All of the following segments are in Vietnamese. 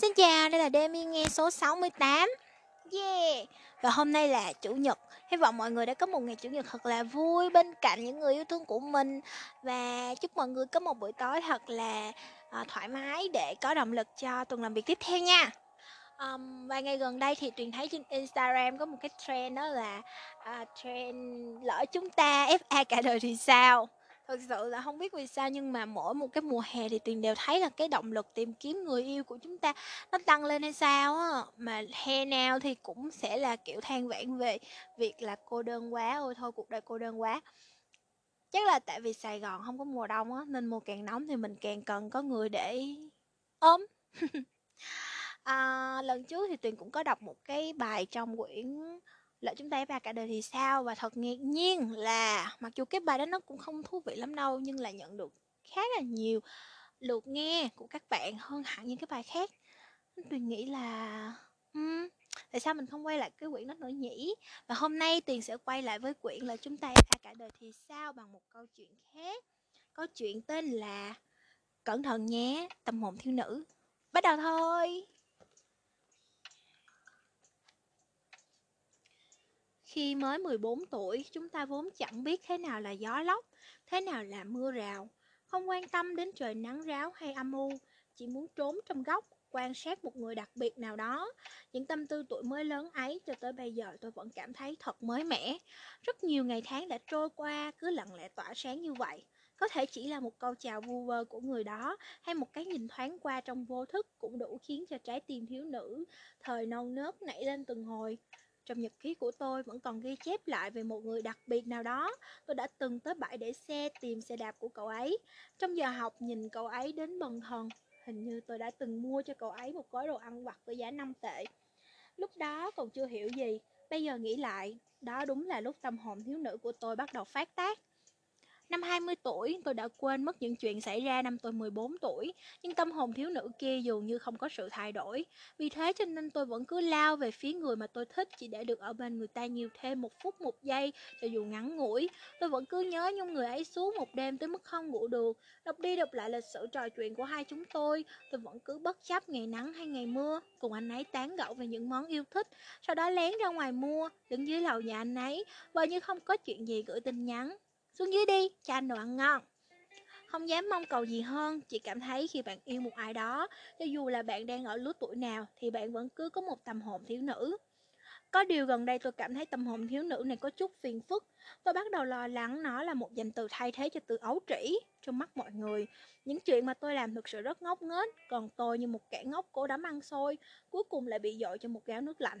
Xin chào, đây là Demi nghe số 68 Yeah. Và hôm nay là Chủ nhật. Hy vọng mọi người đã có một ngày Chủ nhật thật là vui bên cạnh những người yêu thương của mình. Và chúc mọi người có một buổi tối thật là à, thoải mái để có động lực cho tuần làm việc tiếp theo nha. Um, Vài ngày gần đây thì Tuyền thấy trên Instagram có một cái trend đó là uh, trend lỡ chúng ta FA cả đời thì sao? Thực sự là không biết vì sao nhưng mà mỗi một cái mùa hè thì tuyền đều thấy là cái động lực tìm kiếm người yêu của chúng ta nó tăng lên hay sao á. Mà hè nào thì cũng sẽ là kiểu than vãn về việc là cô đơn quá ôi thôi cuộc đời cô đơn quá. Chắc là tại vì sài gòn không có mùa đông á nên mùa càng nóng thì mình càng cần có người để ôm. À, lần trước thì tuyền cũng có đọc một cái bài trong quyển lỡ chúng ta ba cả đời thì sao? Và thật ngạc nhiên là mặc dù cái bài đó nó cũng không thú vị lắm đâu nhưng là nhận được khá là nhiều lượt nghe của các bạn hơn hẳn những cái bài khác. Tuyền nghĩ là um, tại sao mình không quay lại cái quyển đó nữa nhỉ? Và hôm nay tuyền sẽ quay lại với quyển là chúng ta ba cả đời thì sao? Bằng một câu chuyện khác. Có chuyện tên là cẩn thận nhé tâm hồn thiếu nữ. Bắt đầu thôi! Khi mới 14 tuổi, chúng ta vốn chẳng biết thế nào là gió lốc, thế nào là mưa rào. Không quan tâm đến trời nắng ráo hay âm u, chỉ muốn trốn trong góc, quan sát một người đặc biệt nào đó. Những tâm tư tuổi mới lớn ấy cho tới bây giờ tôi vẫn cảm thấy thật mới mẻ. Rất nhiều ngày tháng đã trôi qua cứ lặng lẽ tỏa sáng như vậy. Có thể chỉ là một câu chào vu vơ của người đó hay một cái nhìn thoáng qua trong vô thức cũng đủ khiến cho trái tim thiếu nữ thời non nớt nảy lên từng hồi. Trong nhật ký của tôi vẫn còn ghi chép lại về một người đặc biệt nào đó. Tôi đã từng tới bãi để xe tìm xe đạp của cậu ấy. Trong giờ học nhìn cậu ấy đến bần thần. Hình như tôi đã từng mua cho cậu ấy một gói đồ ăn vặt với giá 5 tệ. Lúc đó còn chưa hiểu gì. Bây giờ nghĩ lại, đó đúng là lúc tâm hồn thiếu nữ của tôi bắt đầu phát tác. Năm 20 tuổi, tôi đã quên mất những chuyện xảy ra năm tôi 14 tuổi, nhưng tâm hồn thiếu nữ kia dường như không có sự thay đổi. Vì thế cho nên tôi vẫn cứ lao về phía người mà tôi thích chỉ để được ở bên người ta nhiều thêm một phút một giây, cho dù ngắn ngủi. Tôi vẫn cứ nhớ nhung người ấy suốt một đêm tới mức không ngủ được. Đọc đi đọc lại lịch sử trò chuyện của hai chúng tôi, tôi vẫn cứ bất chấp ngày nắng hay ngày mưa, cùng anh ấy tán gẫu về những món yêu thích, sau đó lén ra ngoài mua, đứng dưới lầu nhà anh ấy, và như không có chuyện gì gửi tin nhắn. Xuống dưới đi, cho anh đồ ăn ngon. Không dám mong cầu gì hơn, chỉ cảm thấy khi bạn yêu một ai đó, cho dù là bạn đang ở lứa tuổi nào, thì bạn vẫn cứ có một tâm hồn thiếu nữ. Có điều gần đây tôi cảm thấy tâm hồn thiếu nữ này có chút phiền phức. Tôi bắt đầu lo lắng nó là một danh từ thay thế cho từ ấu trĩ trong mắt mọi người. Những chuyện mà tôi làm thực sự rất ngốc nghếch, còn tôi như một kẻ ngốc cố đắm ăn xôi, cuối cùng lại bị dội cho một gáo nước lạnh.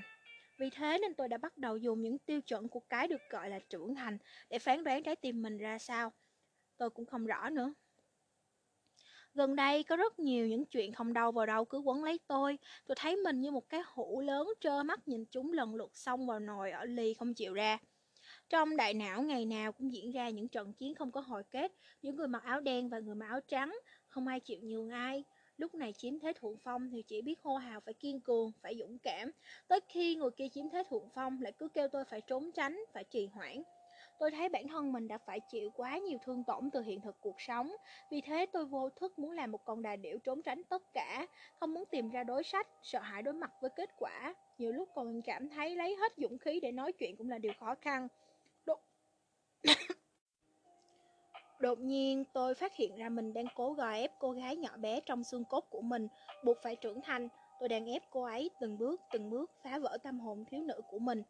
Vì thế nên tôi đã bắt đầu dùng những tiêu chuẩn của cái được gọi là trưởng thành để phán đoán trái tim mình ra sao. Tôi cũng không rõ nữa. Gần đây có rất nhiều những chuyện không đâu vào đâu cứ quấn lấy tôi. Tôi thấy mình như một cái hũ lớn trơ mắt nhìn chúng lần lượt xông vào nồi ở ly không chịu ra. Trong đại não ngày nào cũng diễn ra những trận chiến không có hồi kết, những người mặc áo đen và người mặc áo trắng, không ai chịu nhường ai. Lúc này chiếm thế thượng phong thì chỉ biết hô hào phải kiên cường, phải dũng cảm. Tới khi người kia chiếm thế thượng phong lại cứ kêu tôi phải trốn tránh, phải trì hoãn. Tôi thấy bản thân mình đã phải chịu quá nhiều thương tổn từ hiện thực cuộc sống. Vì thế tôi vô thức muốn làm một con đà điểu trốn tránh tất cả, không muốn tìm ra đối sách, sợ hãi đối mặt với kết quả. Nhiều lúc còn cảm thấy lấy hết dũng khí để nói chuyện cũng là điều khó khăn. Đột... Đột nhiên tôi phát hiện ra mình đang cố gò ép cô gái nhỏ bé trong xương cốt của mình, buộc phải trưởng thành. Tôi đang ép cô ấy từng bước từng bước phá vỡ tâm hồn thiếu nữ của mình.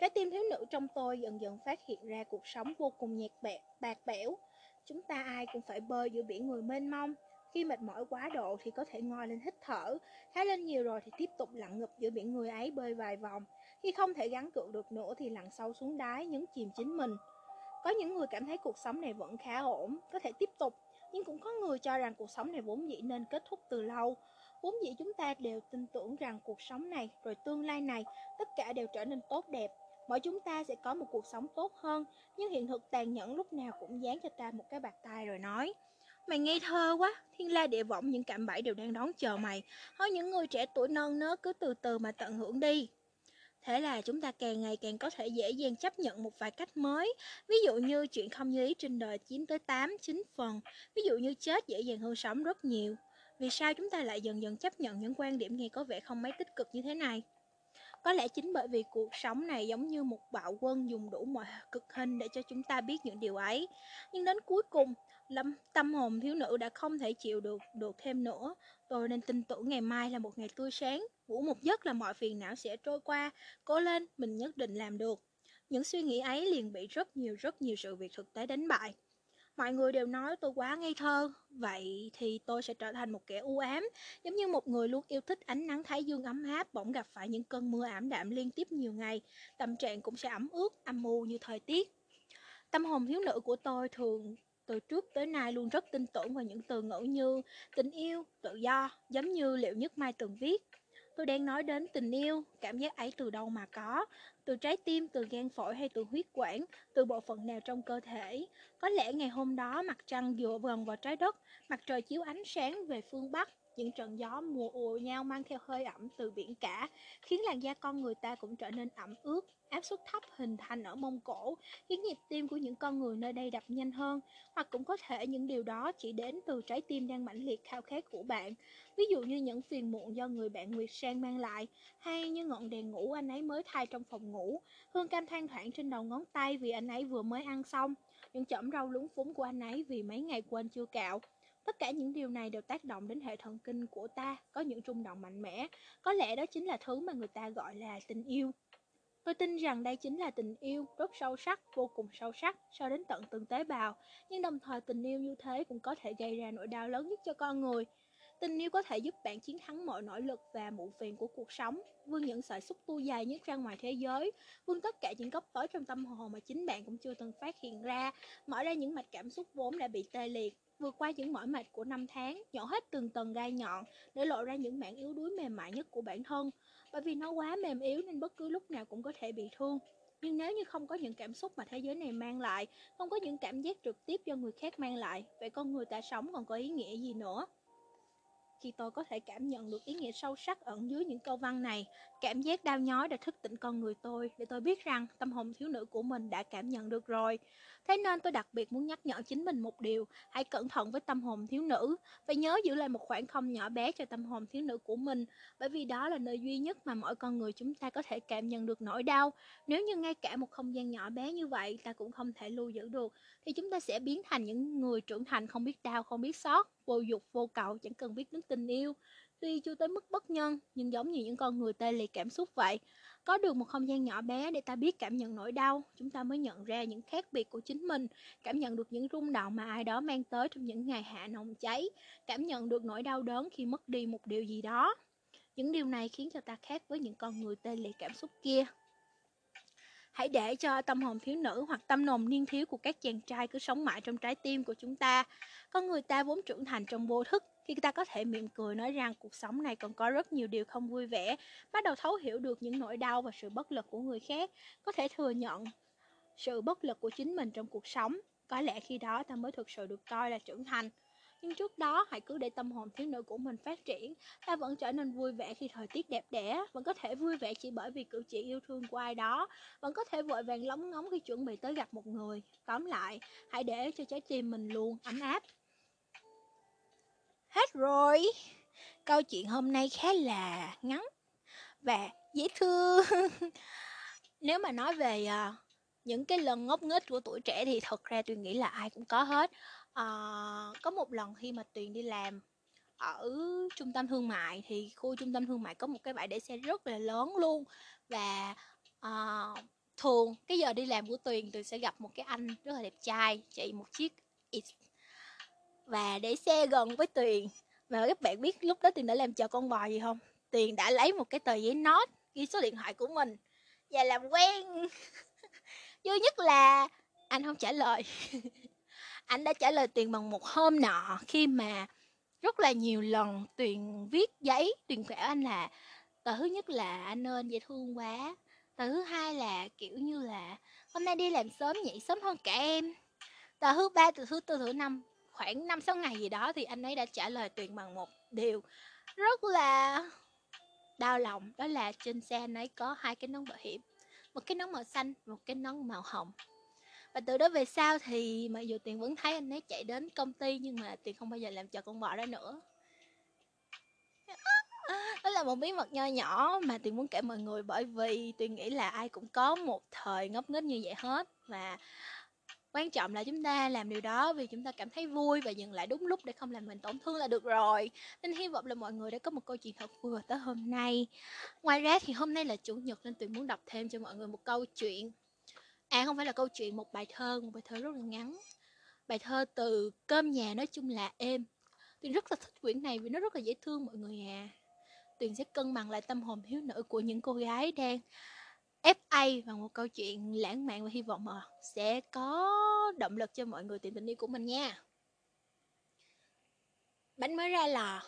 Trái tim thiếu nữ trong tôi dần dần phát hiện ra cuộc sống vô cùng nhạt bẹt, bạc bẽo. Chúng ta ai cũng phải bơi giữa biển người mênh mông. Khi mệt mỏi quá độ thì có thể ngoi lên hít thở, khá lên nhiều rồi thì tiếp tục lặn ngập giữa biển người ấy bơi vài vòng. Khi không thể gắn cự được nữa thì lặn sâu xuống đáy nhấn chìm chính mình. Có những người cảm thấy cuộc sống này vẫn khá ổn, có thể tiếp tục, nhưng cũng có người cho rằng cuộc sống này vốn dĩ nên kết thúc từ lâu. Vốn dĩ chúng ta đều tin tưởng rằng cuộc sống này, rồi tương lai này, tất cả đều trở nên tốt đẹp. Mỗi chúng ta sẽ có một cuộc sống tốt hơn, nhưng hiện thực tàn nhẫn lúc nào cũng dán cho ta một cái bạc tay rồi nói. Mày ngây thơ quá, thiên la địa võng những cạm bẫy đều đang đón chờ mày. Hỏi những người trẻ tuổi non nớt cứ từ từ mà tận hưởng đi. Thế là chúng ta càng ngày càng có thể dễ dàng chấp nhận một vài cách mới. Ví dụ như chuyện không như ý trên đời chiếm tới 8, 9 phần. Ví dụ như chết dễ dàng hơn sống rất nhiều. Vì sao chúng ta lại dần dần chấp nhận những quan điểm nghe có vẻ không mấy tích cực như thế này? Có lẽ chính bởi vì cuộc sống này giống như một bạo quân dùng đủ mọi cực hình để cho chúng ta biết những điều ấy. Nhưng đến cuối cùng, lâm tâm hồn thiếu nữ đã không thể chịu được được thêm nữa. Tôi nên tin tưởng ngày mai là một ngày tươi sáng, ngủ một giấc là mọi phiền não sẽ trôi qua. Cố lên, mình nhất định làm được. Những suy nghĩ ấy liền bị rất nhiều rất nhiều sự việc thực tế đánh bại. Mọi người đều nói tôi quá ngây thơ, vậy thì tôi sẽ trở thành một kẻ u ám, giống như một người luôn yêu thích ánh nắng thái dương ấm áp bỗng gặp phải những cơn mưa ảm đạm liên tiếp nhiều ngày, tâm trạng cũng sẽ ẩm ướt, âm u như thời tiết. Tâm hồn thiếu nữ của tôi thường từ trước tới nay luôn rất tin tưởng vào những từ ngữ như tình yêu, tự do, giống như Liệu Nhất Mai từng viết. Tôi đang nói đến tình yêu, cảm giác ấy từ đâu mà có, từ trái tim, từ gan phổi hay từ huyết quản, từ bộ phận nào trong cơ thể. Có lẽ ngày hôm đó mặt trăng dựa gần vào trái đất, mặt trời chiếu ánh sáng về phương Bắc, những trận gió mùa ùa nhau mang theo hơi ẩm từ biển cả, khiến làn da con người ta cũng trở nên ẩm ướt, áp suất thấp hình thành ở mông cổ, khiến nhịp tim của những con người nơi đây đập nhanh hơn, hoặc cũng có thể những điều đó chỉ đến từ trái tim đang mãnh liệt khao khát của bạn. Ví dụ như những phiền muộn do người bạn Nguyệt Sang mang lại, hay như ngọn đèn ngủ anh ấy mới thay trong phòng ngủ, hương cam than thoảng trên đầu ngón tay vì anh ấy vừa mới ăn xong, những chẩm rau lúng phúng của anh ấy vì mấy ngày quên chưa cạo. Tất cả những điều này đều tác động đến hệ thần kinh của ta, có những rung động mạnh mẽ. Có lẽ đó chính là thứ mà người ta gọi là tình yêu. Tôi tin rằng đây chính là tình yêu rất sâu sắc, vô cùng sâu sắc, sâu đến tận từng tế bào. Nhưng đồng thời tình yêu như thế cũng có thể gây ra nỗi đau lớn nhất cho con người. Tình yêu có thể giúp bạn chiến thắng mọi nỗ lực và muộn phiền của cuộc sống, vươn những sợi xúc tu dài nhất ra ngoài thế giới, vươn tất cả những góc tối trong tâm hồn mà chính bạn cũng chưa từng phát hiện ra, mở ra những mạch cảm xúc vốn đã bị tê liệt, vượt qua những mỏi mệt của năm tháng, nhổ hết từng tầng gai nhọn để lộ ra những mảng yếu đuối mềm mại nhất của bản thân. Bởi vì nó quá mềm yếu nên bất cứ lúc nào cũng có thể bị thương. Nhưng nếu như không có những cảm xúc mà thế giới này mang lại, không có những cảm giác trực tiếp do người khác mang lại, vậy con người ta sống còn có ý nghĩa gì nữa? Khi tôi có thể cảm nhận được ý nghĩa sâu sắc ẩn dưới những câu văn này, cảm giác đau nhói đã thức tỉnh con người tôi để tôi biết rằng tâm hồn thiếu nữ của mình đã cảm nhận được rồi. Thế nên tôi đặc biệt muốn nhắc nhở chính mình một điều, hãy cẩn thận với tâm hồn thiếu nữ, và nhớ giữ lại một khoảng không nhỏ bé cho tâm hồn thiếu nữ của mình, bởi vì đó là nơi duy nhất mà mỗi con người chúng ta có thể cảm nhận được nỗi đau. Nếu như ngay cả một không gian nhỏ bé như vậy ta cũng không thể lưu giữ được, thì chúng ta sẽ biến thành những người trưởng thành không biết đau, không biết sót, vô dục, vô cầu, chẳng cần biết đến tình yêu. Tuy chưa tới mức bất nhân, nhưng giống như những con người tê liệt cảm xúc vậy. Có được một không gian nhỏ bé để ta biết cảm nhận nỗi đau, chúng ta mới nhận ra những khác biệt của chính mình, cảm nhận được những rung động mà ai đó mang tới trong những ngày hạ nồng cháy, cảm nhận được nỗi đau đớn khi mất đi một điều gì đó. Những điều này khiến cho ta khác với những con người tê liệt cảm xúc kia. Hãy để cho tâm hồn thiếu nữ hoặc tâm hồn niên thiếu của các chàng trai cứ sống mãi trong trái tim của chúng ta. Con người ta vốn trưởng thành trong vô thức, khi ta có thể mỉm cười nói rằng cuộc sống này còn có rất nhiều điều không vui vẻ, bắt đầu thấu hiểu được những nỗi đau và sự bất lực của người khác, có thể thừa nhận sự bất lực của chính mình trong cuộc sống. Có lẽ khi đó ta mới thực sự được coi là trưởng thành. Nhưng trước đó hãy cứ để tâm hồn thiếu nữ của mình phát triển Ta vẫn trở nên vui vẻ khi thời tiết đẹp đẽ Vẫn có thể vui vẻ chỉ bởi vì cử chỉ yêu thương của ai đó Vẫn có thể vội vàng lóng ngóng khi chuẩn bị tới gặp một người Tóm lại, hãy để cho trái tim mình luôn ấm áp Hết rồi. Câu chuyện hôm nay khá là ngắn Và dễ thương. Nếu mà nói về uh, những cái lần ngốc nghếch của tuổi trẻ thì thật ra tôi nghĩ là ai cũng có hết. À, có một lần khi mà tuyền đi làm ở trung tâm thương mại thì khu trung tâm thương mại có một cái bãi để xe rất là lớn luôn và uh, thường cái giờ đi làm của tuyền tuyền sẽ gặp một cái anh rất là đẹp trai chạy một chiếc và để xe gần với tuyền. Và các bạn biết lúc đó tuyền đã làm chờ con bò gì không? Tuyền đã lấy một cái tờ giấy nốt ghi số điện thoại của mình. Và làm quen. Vui nhất là anh không trả lời. Anh đã trả lời Tuyền bằng một hôm nọ, khi mà rất là nhiều lần Tuyền viết giấy. Tuyền khỏe anh là, tờ thứ nhất là anh ơi dễ thương quá. Tờ thứ hai là, kiểu như là, hôm nay đi làm sớm nhảy sớm hơn cả em. Tờ thứ ba, từ thứ tư thứ năm khoảng năm, sáu ngày gì đó thì anh ấy đã trả lời Tuyền bằng một điều rất là đau lòng. Đó là trên xe anh ấy có hai cái nón bảo hiểm, một cái nón màu xanh một cái nón màu hồng. Và từ đó về sau thì mặc dù tiền vẫn thấy anh ấy chạy đến công ty nhưng mà tiền không bao giờ làm chờ con bò đó nữa. Đó là một bí mật nho nhỏ mà Tuyền muốn kể mọi người bởi vì Tuyền nghĩ là ai cũng có một thời ngốc nghếch như vậy hết. Và quan trọng là chúng ta làm điều đó vì chúng ta cảm thấy vui và dừng lại đúng lúc để không làm mình tổn thương là được rồi. Nên hy vọng là mọi người đã có một câu chuyện thật vui vào tới hôm nay. Ngoài ra thì hôm nay là chủ nhật nên tuyền muốn đọc thêm cho mọi người một câu chuyện. À không phải là câu chuyện, một bài thơ, một bài thơ rất là ngắn. Bài thơ từ cơm nhà nói chung là êm. Tuyền rất là thích quyển này vì nó rất là dễ thương mọi người à. Tuyền sẽ cân bằng lại tâm hồn hiếu nữ của những cô gái đang FA và một câu chuyện lãng mạn và hy vọng mà sẽ có động lực cho mọi người tìm tình yêu của mình nha. Bánh mới ra lò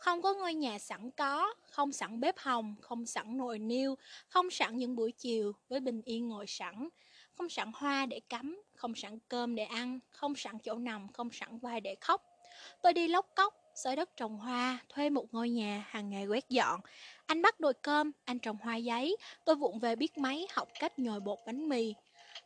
không có ngôi nhà sẵn có, không sẵn bếp hồng, không sẵn nồi niêu, không sẵn những buổi chiều với bình yên ngồi sẵn, không sẵn hoa để cắm, không sẵn cơm để ăn, không sẵn chỗ nằm, không sẵn vai để khóc. Tôi đi lóc cốc, xới đất trồng hoa, thuê một ngôi nhà, hàng ngày quét dọn. Anh bắt đồi cơm, anh trồng hoa giấy, tôi vụng về biết máy học cách nhồi bột bánh mì.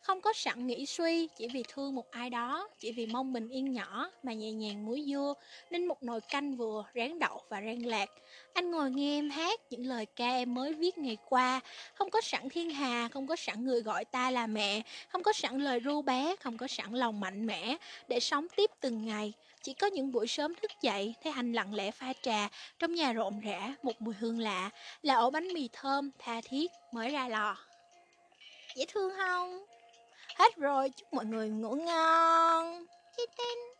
Không có sẵn nghĩ suy, chỉ vì thương một ai đó, chỉ vì mong bình yên nhỏ mà nhẹ nhàng muối dưa, nên một nồi canh vừa, rán đậu và rang lạc. Anh ngồi nghe em hát những lời ca em mới viết ngày qua, không có sẵn thiên hà, không có sẵn người gọi ta là mẹ, không có sẵn lời ru bé, không có sẵn lòng mạnh mẽ để sống tiếp từng ngày. Chỉ có những buổi sớm thức dậy, thấy anh lặng lẽ pha trà, trong nhà rộn rã, một mùi hương lạ, là ổ bánh mì thơm, tha thiết, mới ra lò. Dễ thương không? Hết rồi, chúc mọi người ngủ ngon. Chi tin.